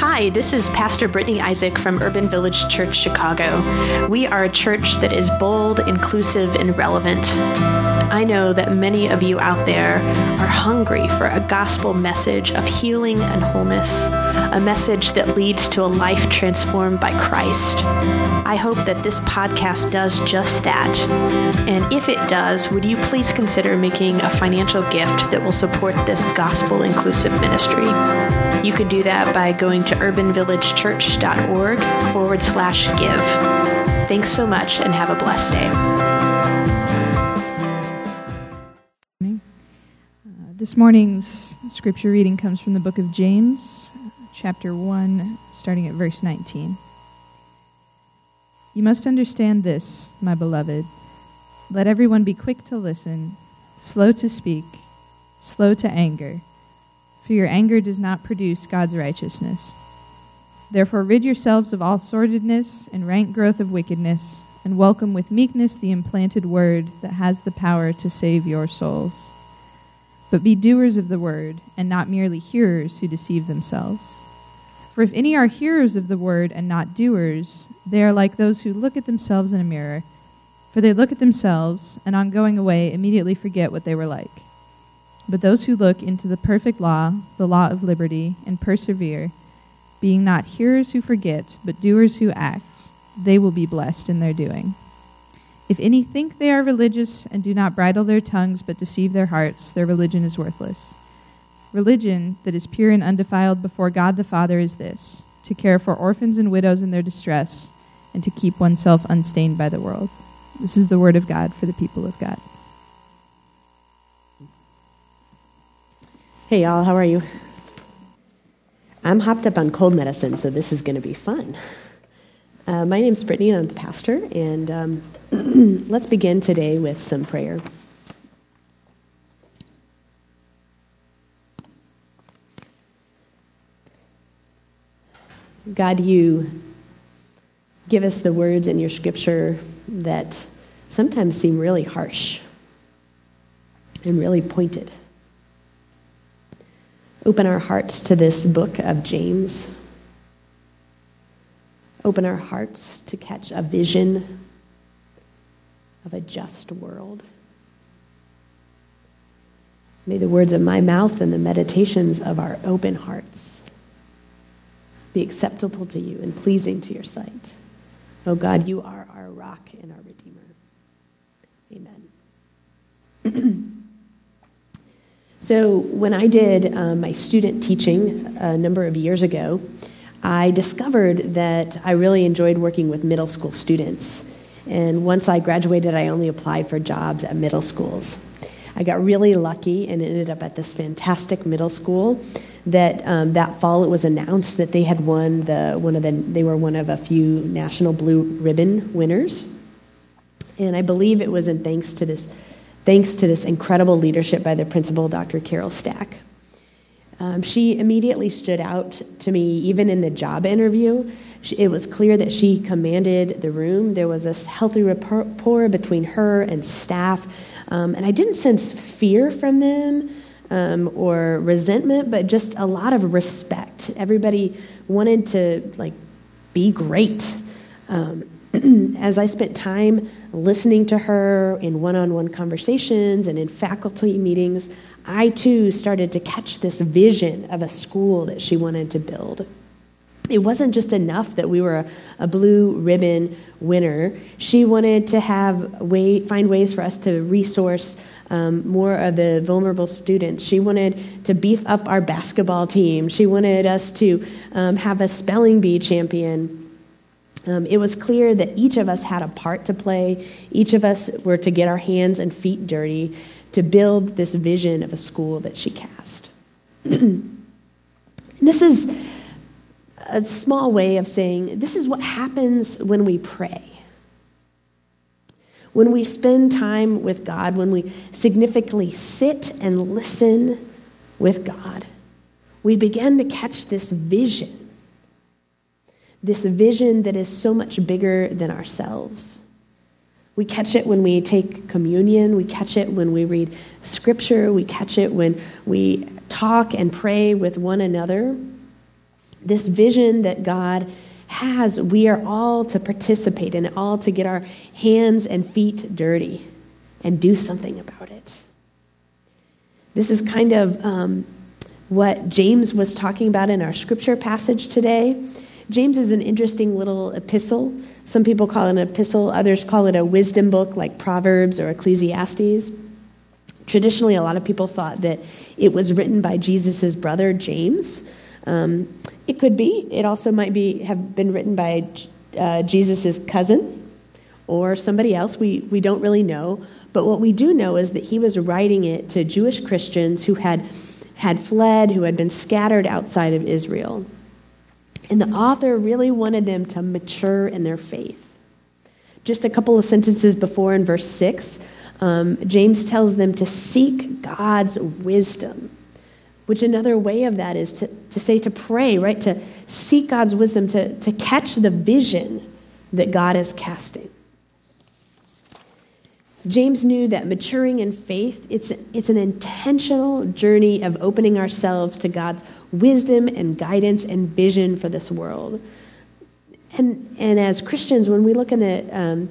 Hi, this is Pastor Brittany Isaac from Urban Village Church Chicago. We are a church that is bold, inclusive, and relevant. I know that many of you out there are hungry for a gospel message of healing and wholeness, a message that leads to a life transformed by Christ. I hope that this podcast does just that. And if it does, would you please consider making a financial gift that will support this gospel inclusive ministry? You could do that by going to urbanvillagechurch.org forward slash give. Thanks so much and have a blessed day. This morning's scripture reading comes from the book of James, chapter 1, starting at verse 19. You must understand this, my beloved. Let everyone be quick to listen, slow to speak, slow to anger, for your anger does not produce God's righteousness. Therefore, rid yourselves of all sordidness and rank growth of wickedness, and welcome with meekness the implanted word that has the power to save your souls. But be doers of the word, and not merely hearers who deceive themselves. For if any are hearers of the word and not doers, they are like those who look at themselves in a mirror. For they look at themselves, and on going away immediately forget what they were like. But those who look into the perfect law, the law of liberty, and persevere, being not hearers who forget, but doers who act, they will be blessed in their doing. If any think they are religious and do not bridle their tongues but deceive their hearts, their religion is worthless. Religion that is pure and undefiled before God the Father is this to care for orphans and widows in their distress, and to keep oneself unstained by the world. This is the word of God for the people of God. Hey, y'all, how are you? I'm hopped up on cold medicine, so this is going to be fun. Uh, my name's Brittany, I'm the pastor, and um, let's begin today with some prayer. God, you give us the words in your scripture that sometimes seem really harsh and really pointed. Open our hearts to this book of James. Open our hearts to catch a vision of a just world. May the words of my mouth and the meditations of our open hearts be acceptable to you and pleasing to your sight. Oh God, you are our rock and our Redeemer. Amen. so, when I did um, my student teaching a number of years ago, I discovered that I really enjoyed working with middle school students. And once I graduated, I only applied for jobs at middle schools. I got really lucky and ended up at this fantastic middle school. That um, that fall it was announced that they had won the one of the they were one of a few national blue ribbon winners, and I believe it was in thanks to this thanks to this incredible leadership by the principal, Dr. Carol Stack. Um, she immediately stood out to me, even in the job interview. She, it was clear that she commanded the room. There was this healthy rapport between her and staff. Um, and I didn't sense fear from them um, or resentment, but just a lot of respect. Everybody wanted to like be great. Um, as I spent time listening to her in one on one conversations and in faculty meetings, I too started to catch this vision of a school that she wanted to build. It wasn't just enough that we were a, a blue ribbon winner. She wanted to have way, find ways for us to resource um, more of the vulnerable students. She wanted to beef up our basketball team. She wanted us to um, have a spelling bee champion. Um, it was clear that each of us had a part to play. Each of us were to get our hands and feet dirty to build this vision of a school that she cast. this is a small way of saying this is what happens when we pray. When we spend time with God, when we significantly sit and listen with God, we begin to catch this vision. This vision that is so much bigger than ourselves. We catch it when we take communion. We catch it when we read scripture. We catch it when we talk and pray with one another. This vision that God has, we are all to participate in it, all to get our hands and feet dirty and do something about it. This is kind of um, what James was talking about in our scripture passage today. James is an interesting little epistle. Some people call it an epistle, others call it a wisdom book like Proverbs or Ecclesiastes. Traditionally, a lot of people thought that it was written by Jesus' brother, James. Um, it could be. It also might be have been written by uh, Jesus' cousin or somebody else. We, we don't really know. But what we do know is that he was writing it to Jewish Christians who had, had fled, who had been scattered outside of Israel. And the author really wanted them to mature in their faith. Just a couple of sentences before in verse 6, um, James tells them to seek God's wisdom, which another way of that is to, to say to pray, right? To seek God's wisdom, to, to catch the vision that God is casting. James knew that maturing in faith, it's, it's an intentional journey of opening ourselves to God's wisdom and guidance and vision for this world. And, and as Christians, when we look in the, um,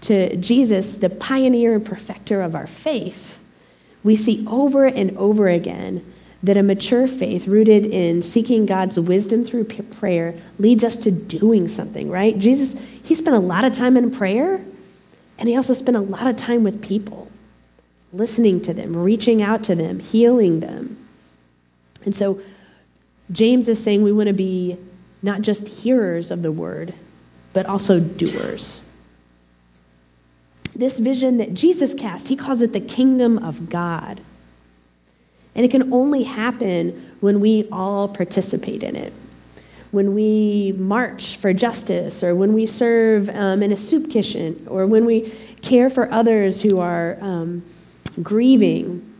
to Jesus, the pioneer and perfecter of our faith, we see over and over again that a mature faith rooted in seeking God's wisdom through prayer leads us to doing something, right? Jesus, he spent a lot of time in prayer, and he also spent a lot of time with people, listening to them, reaching out to them, healing them. And so James is saying we want to be not just hearers of the word, but also doers. This vision that Jesus cast, he calls it the kingdom of God. And it can only happen when we all participate in it. When we march for justice, or when we serve um, in a soup kitchen, or when we care for others who are um, grieving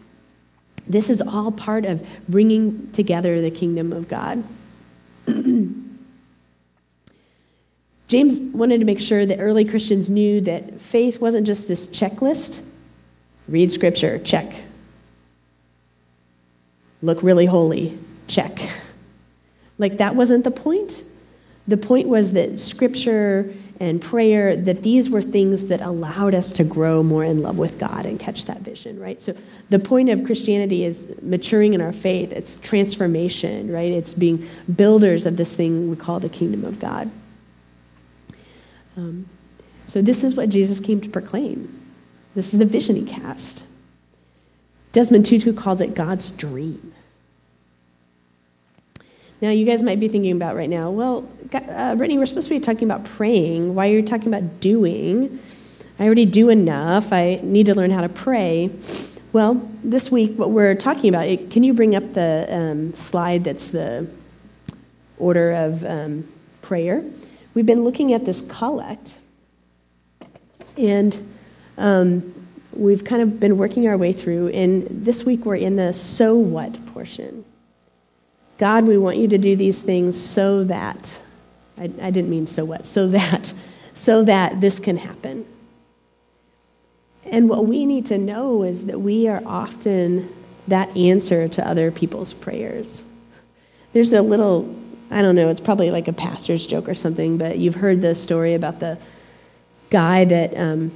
this is all part of bringing together the kingdom of God. James wanted to make sure that early Christians knew that faith wasn't just this checklist read scripture, check. Look really holy, check. Like that wasn't the point. The point was that scripture and prayer, that these were things that allowed us to grow more in love with God and catch that vision, right? So the point of Christianity is maturing in our faith. It's transformation, right? It's being builders of this thing we call the kingdom of God. Um, so this is what Jesus came to proclaim. This is the vision he cast. Desmond Tutu calls it God's dream. Now, you guys might be thinking about right now, well, uh, Brittany, we're supposed to be talking about praying. Why are you talking about doing? I already do enough. I need to learn how to pray. Well, this week, what we're talking about, it, can you bring up the um, slide that's the order of um, prayer? We've been looking at this collect, and um, we've kind of been working our way through. And this week, we're in the so what portion. God, we want you to do these things so that, I, I didn't mean so what, so that, so that this can happen. And what we need to know is that we are often that answer to other people's prayers. There's a little, I don't know, it's probably like a pastor's joke or something, but you've heard the story about the guy that um,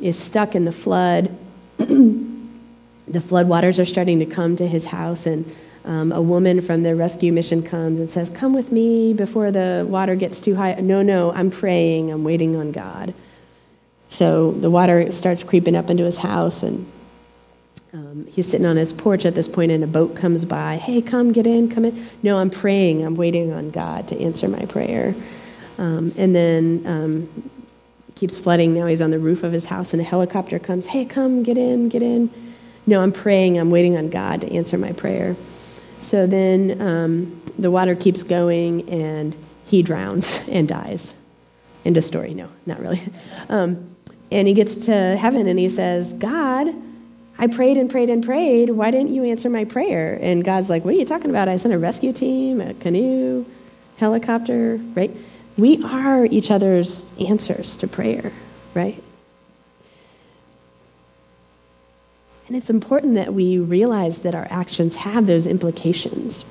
is stuck in the flood. the flood waters are starting to come to his house, and um, a woman from the rescue mission comes and says, Come with me before the water gets too high. No, no, I'm praying, I'm waiting on God. So the water starts creeping up into his house, and um, he's sitting on his porch at this point, and a boat comes by. Hey, come, get in, come in. No, I'm praying, I'm waiting on God to answer my prayer. Um, and then um, keeps flooding. Now he's on the roof of his house, and a helicopter comes. Hey, come, get in, get in. No, I'm praying, I'm waiting on God to answer my prayer. So then um, the water keeps going and he drowns and dies. End of story. No, not really. Um, and he gets to heaven and he says, God, I prayed and prayed and prayed. Why didn't you answer my prayer? And God's like, What are you talking about? I sent a rescue team, a canoe, helicopter, right? We are each other's answers to prayer, right? And it's important that we realize that our actions have those implications.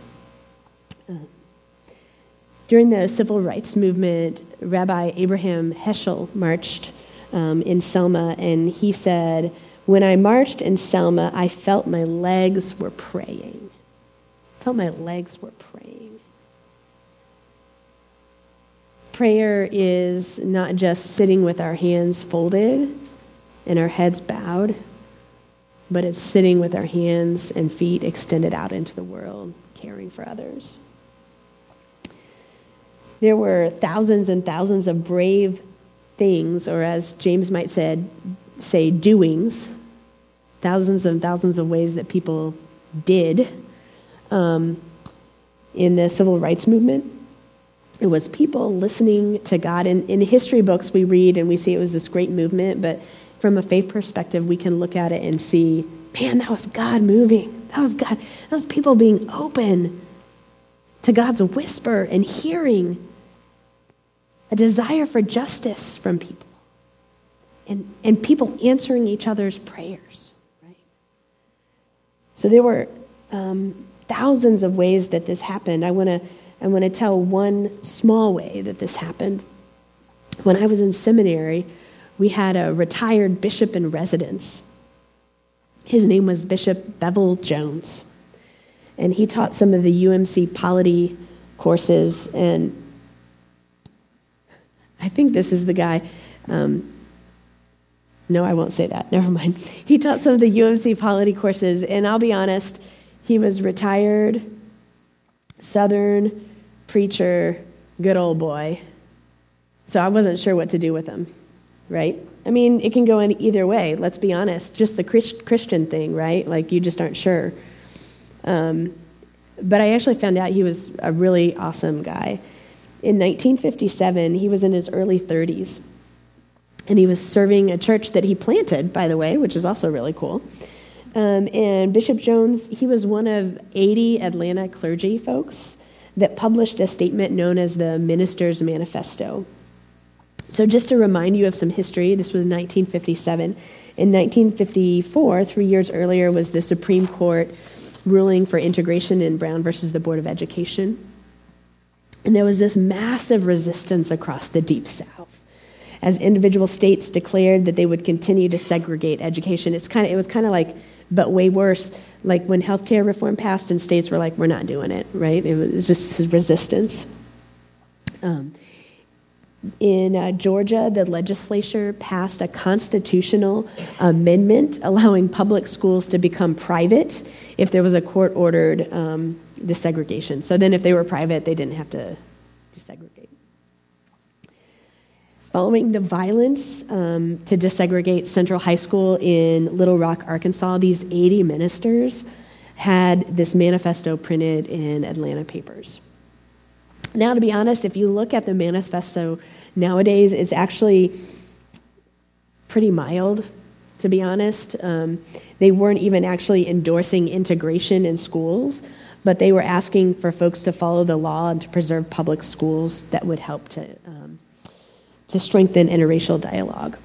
During the civil rights movement, Rabbi Abraham Heschel marched um, in Selma, and he said, When I marched in Selma, I felt my legs were praying. I felt my legs were praying. Prayer is not just sitting with our hands folded and our heads bowed, but it's sitting with our hands and feet extended out into the world, caring for others. There were thousands and thousands of brave things, or as James might said, say doings, thousands and thousands of ways that people did um, in the civil rights movement. It was people listening to God. In, in history books, we read and we see it was this great movement, but from a faith perspective, we can look at it and see, man, that was God moving. That was God. That was people being open to God's whisper and hearing a desire for justice from people, and, and people answering each other's prayers. Right? So there were um, thousands of ways that this happened. I want to I want to tell one small way that this happened. When I was in seminary, we had a retired bishop in residence. His name was Bishop Bevel Jones. And he taught some of the UMC polity courses and I think this is the guy. Um, no, I won't say that. Never mind. He taught some of the UMC polity courses, and I'll be honest, he was retired, Southern preacher, good old boy. So I wasn't sure what to do with him, right? I mean, it can go in either way, let's be honest. Just the Christian thing, right? Like, you just aren't sure. Um, but I actually found out he was a really awesome guy. In 1957, he was in his early 30s. And he was serving a church that he planted, by the way, which is also really cool. Um, and Bishop Jones, he was one of 80 Atlanta clergy folks that published a statement known as the Minister's Manifesto. So, just to remind you of some history, this was 1957. In 1954, three years earlier, was the Supreme Court ruling for integration in Brown versus the Board of Education. And there was this massive resistance across the Deep South as individual states declared that they would continue to segregate education. It's kind of, it was kind of like, but way worse, like when healthcare reform passed and states were like, we're not doing it, right? It was just resistance. Um, in uh, Georgia, the legislature passed a constitutional amendment allowing public schools to become private if there was a court ordered um, desegregation. So then, if they were private, they didn't have to desegregate. Following the violence um, to desegregate Central High School in Little Rock, Arkansas, these 80 ministers had this manifesto printed in Atlanta papers. Now, to be honest, if you look at the manifesto nowadays, it's actually pretty mild, to be honest. Um, they weren't even actually endorsing integration in schools, but they were asking for folks to follow the law and to preserve public schools that would help to, to strengthen interracial dialogue.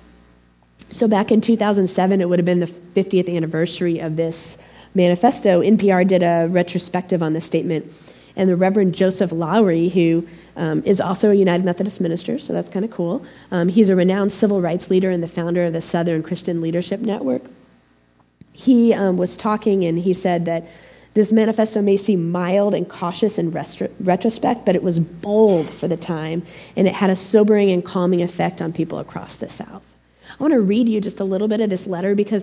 So back in 2007, it would have been the 50th anniversary of this manifesto. NPR did a retrospective on the statement, and the Reverend Joseph Lowery, who um, is also a United Methodist minister, so that's kind of cool. Um, he's a renowned civil rights leader and the founder of the Southern Christian Leadership Network. He um, was talking, and he said that this manifesto may seem mild and cautious in retrospect, but it was bold for the time, and it had a sobering and calming effect on people across the South. I want to read you just a little bit of this letter because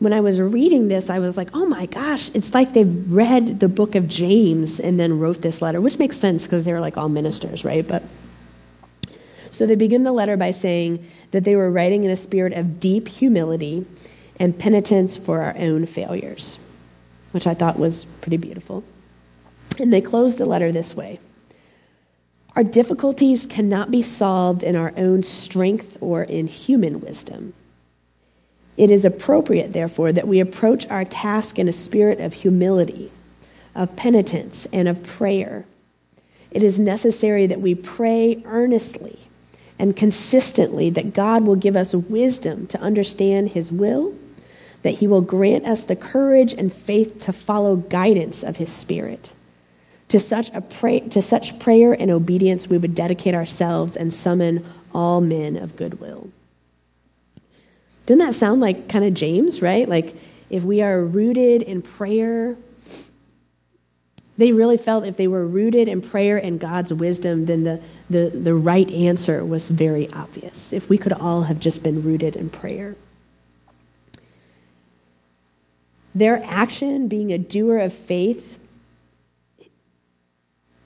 when I was reading this, I was like, oh my gosh, it's like they read the book of James and then wrote this letter, which makes sense because they were like all ministers, right? But so they begin the letter by saying that they were writing in a spirit of deep humility and penitence for our own failures which I thought was pretty beautiful. And they closed the letter this way Our difficulties cannot be solved in our own strength or in human wisdom. It is appropriate, therefore, that we approach our task in a spirit of humility, of penitence, and of prayer. It is necessary that we pray earnestly and consistently that God will give us wisdom to understand His will that he will grant us the courage and faith to follow guidance of his spirit, To such, a pray, to such prayer and obedience, we would dedicate ourselves and summon all men of goodwill. Didn't that sound like kind of James, right? Like, if we are rooted in prayer, they really felt if they were rooted in prayer and God's wisdom, then the, the, the right answer was very obvious. If we could all have just been rooted in prayer. Their action, being a doer of faith,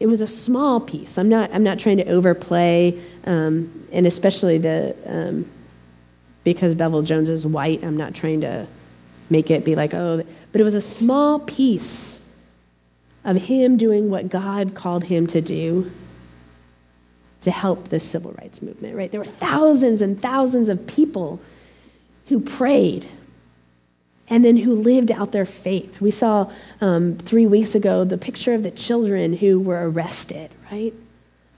it was a small piece. I'm not, I'm not trying to overplay, um, and especially the, um, because Bevel Jones is white, I'm not trying to make it be like, oh, but it was a small piece of him doing what God called him to do to help the civil rights movement, right? There were thousands and thousands of people who prayed and then who lived out their faith. We saw um, three weeks ago the picture of the children who were arrested, right?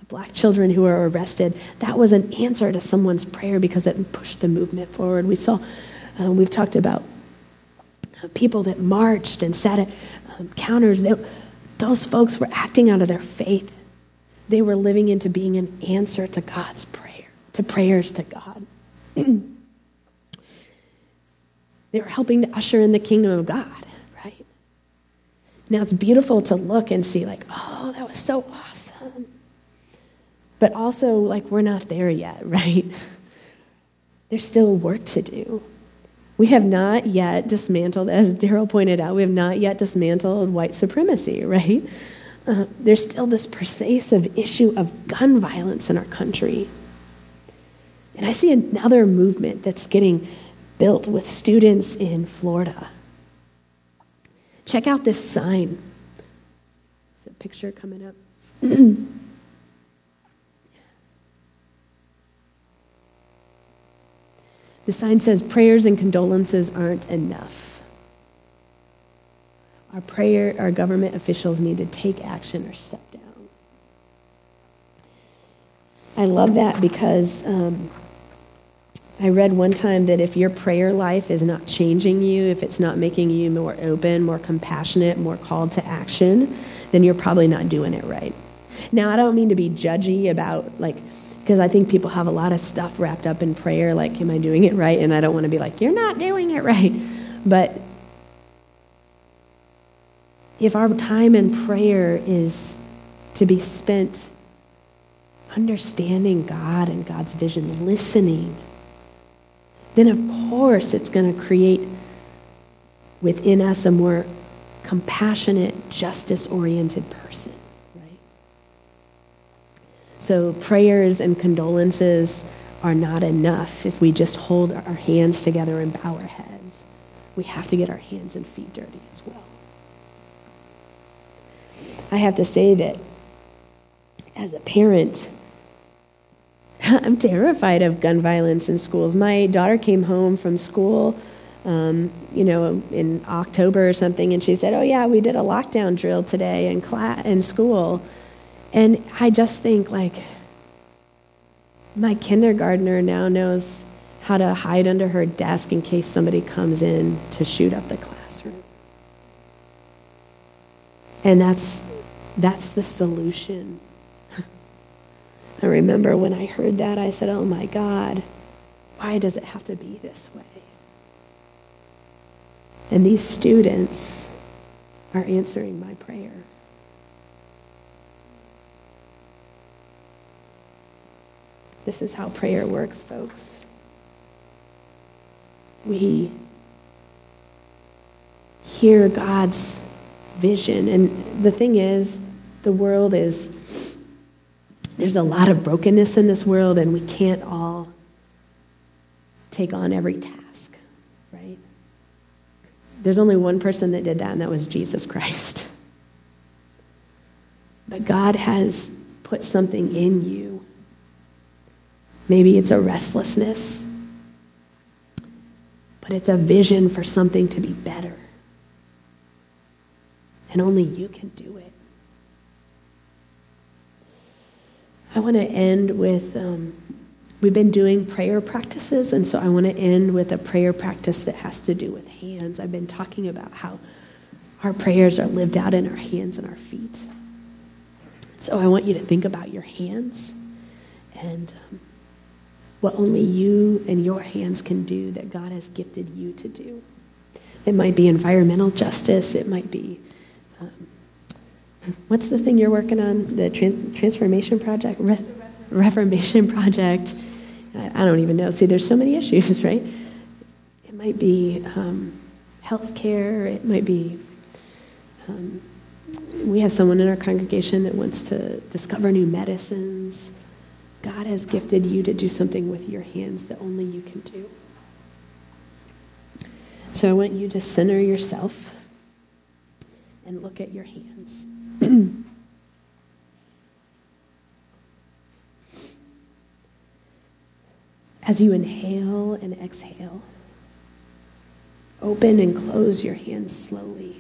Black children who were arrested. That was an answer to someone's prayer because it pushed the movement forward. We saw, uh, we've talked about uh, people that marched and sat at um, counters. They, those folks were acting out of their faith. They were living into being an answer to God's prayer, to prayers to God. They were helping to usher in the kingdom of God, right? Now it's beautiful to look and see, like, oh, that was so awesome. But also, like, we're not there yet, right? There's still work to do. We have not yet dismantled, as Daryl pointed out, we have not yet dismantled white supremacy, right? Uh, there's still this pervasive issue of gun violence in our country. And I see another movement that's getting built with students in Florida. Check out this sign. Is a picture coming up? the sign says, Prayers and condolences aren't enough. Our prayer, our government officials need to take action or step down. I love that because um, I read one time that if your prayer life is not changing you, if it's not making you more open, more compassionate, more called to action, then you're probably not doing it right. Now, I don't mean to be judgy about, like, because I think people have a lot of stuff wrapped up in prayer, like, am I doing it right? And I don't want to be like, you're not doing it right. But if our time in prayer is to be spent understanding God and God's vision, listening, then of course it's going to create within us a more compassionate, justice oriented person, right? So prayers and condolences are not enough if we just hold our hands together and bow our heads. We have to get our hands and feet dirty as well. I have to say that as a parent, I'm terrified of gun violence in schools. My daughter came home from school, um, you know, in October or something, and she said, "Oh yeah, we did a lockdown drill today in class in school," and I just think like my kindergartner now knows how to hide under her desk in case somebody comes in to shoot up the classroom, and that's that's the solution I remember when I heard that, I said, Oh my God, why does it have to be this way? And these students are answering my prayer. This is how prayer works, folks. We hear God's vision. And the thing is, the world is there's a lot of brokenness in this world, and we can't all take on every task, right? There's only one person that did that, and that was Jesus Christ. But God has put something in you. Maybe it's a restlessness, but it's a vision for something to be better. And only you can do it. I want to end with um, we've been doing prayer practices, and so I want to end with a prayer practice that has to do with hands. I've been talking about how our prayers are lived out in our hands and our feet. So I want you to think about your hands and um, what only you and your hands can do that God has gifted you to do. It might be environmental justice, it might be. Um, what's the thing you're working on? The tran- transformation project? Re- Reformation project? I, I, don't even know. See, there's so many issues, right? It might be um, health care, it might be. Um, we have someone in our congregation that wants to discover new medicines. God has gifted you to do something with your hands that only you can do. So I want you to center yourself and look at your hands. As you inhale and exhale, open and close your hands slowly.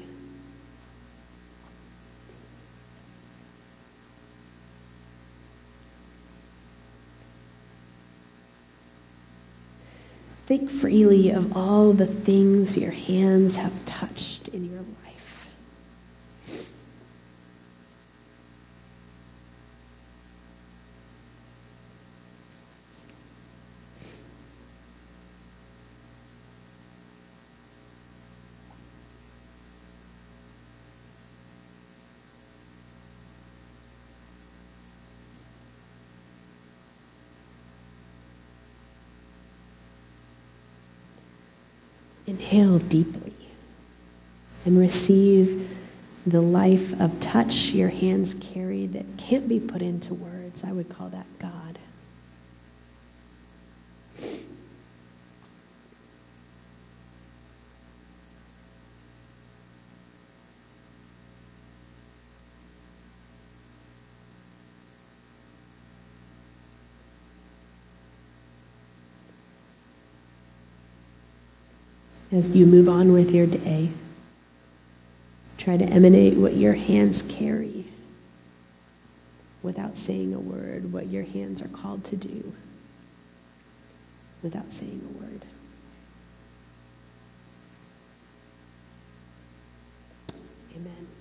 Think freely of all the things your hands have touched in your life. Inhale deeply and receive the life of touch your hands carry that can't be put into words. I would call that God. As you move on with your day. Try to emanate what your hands carry without saying a word, what your hands are called to do without saying a word. Amen.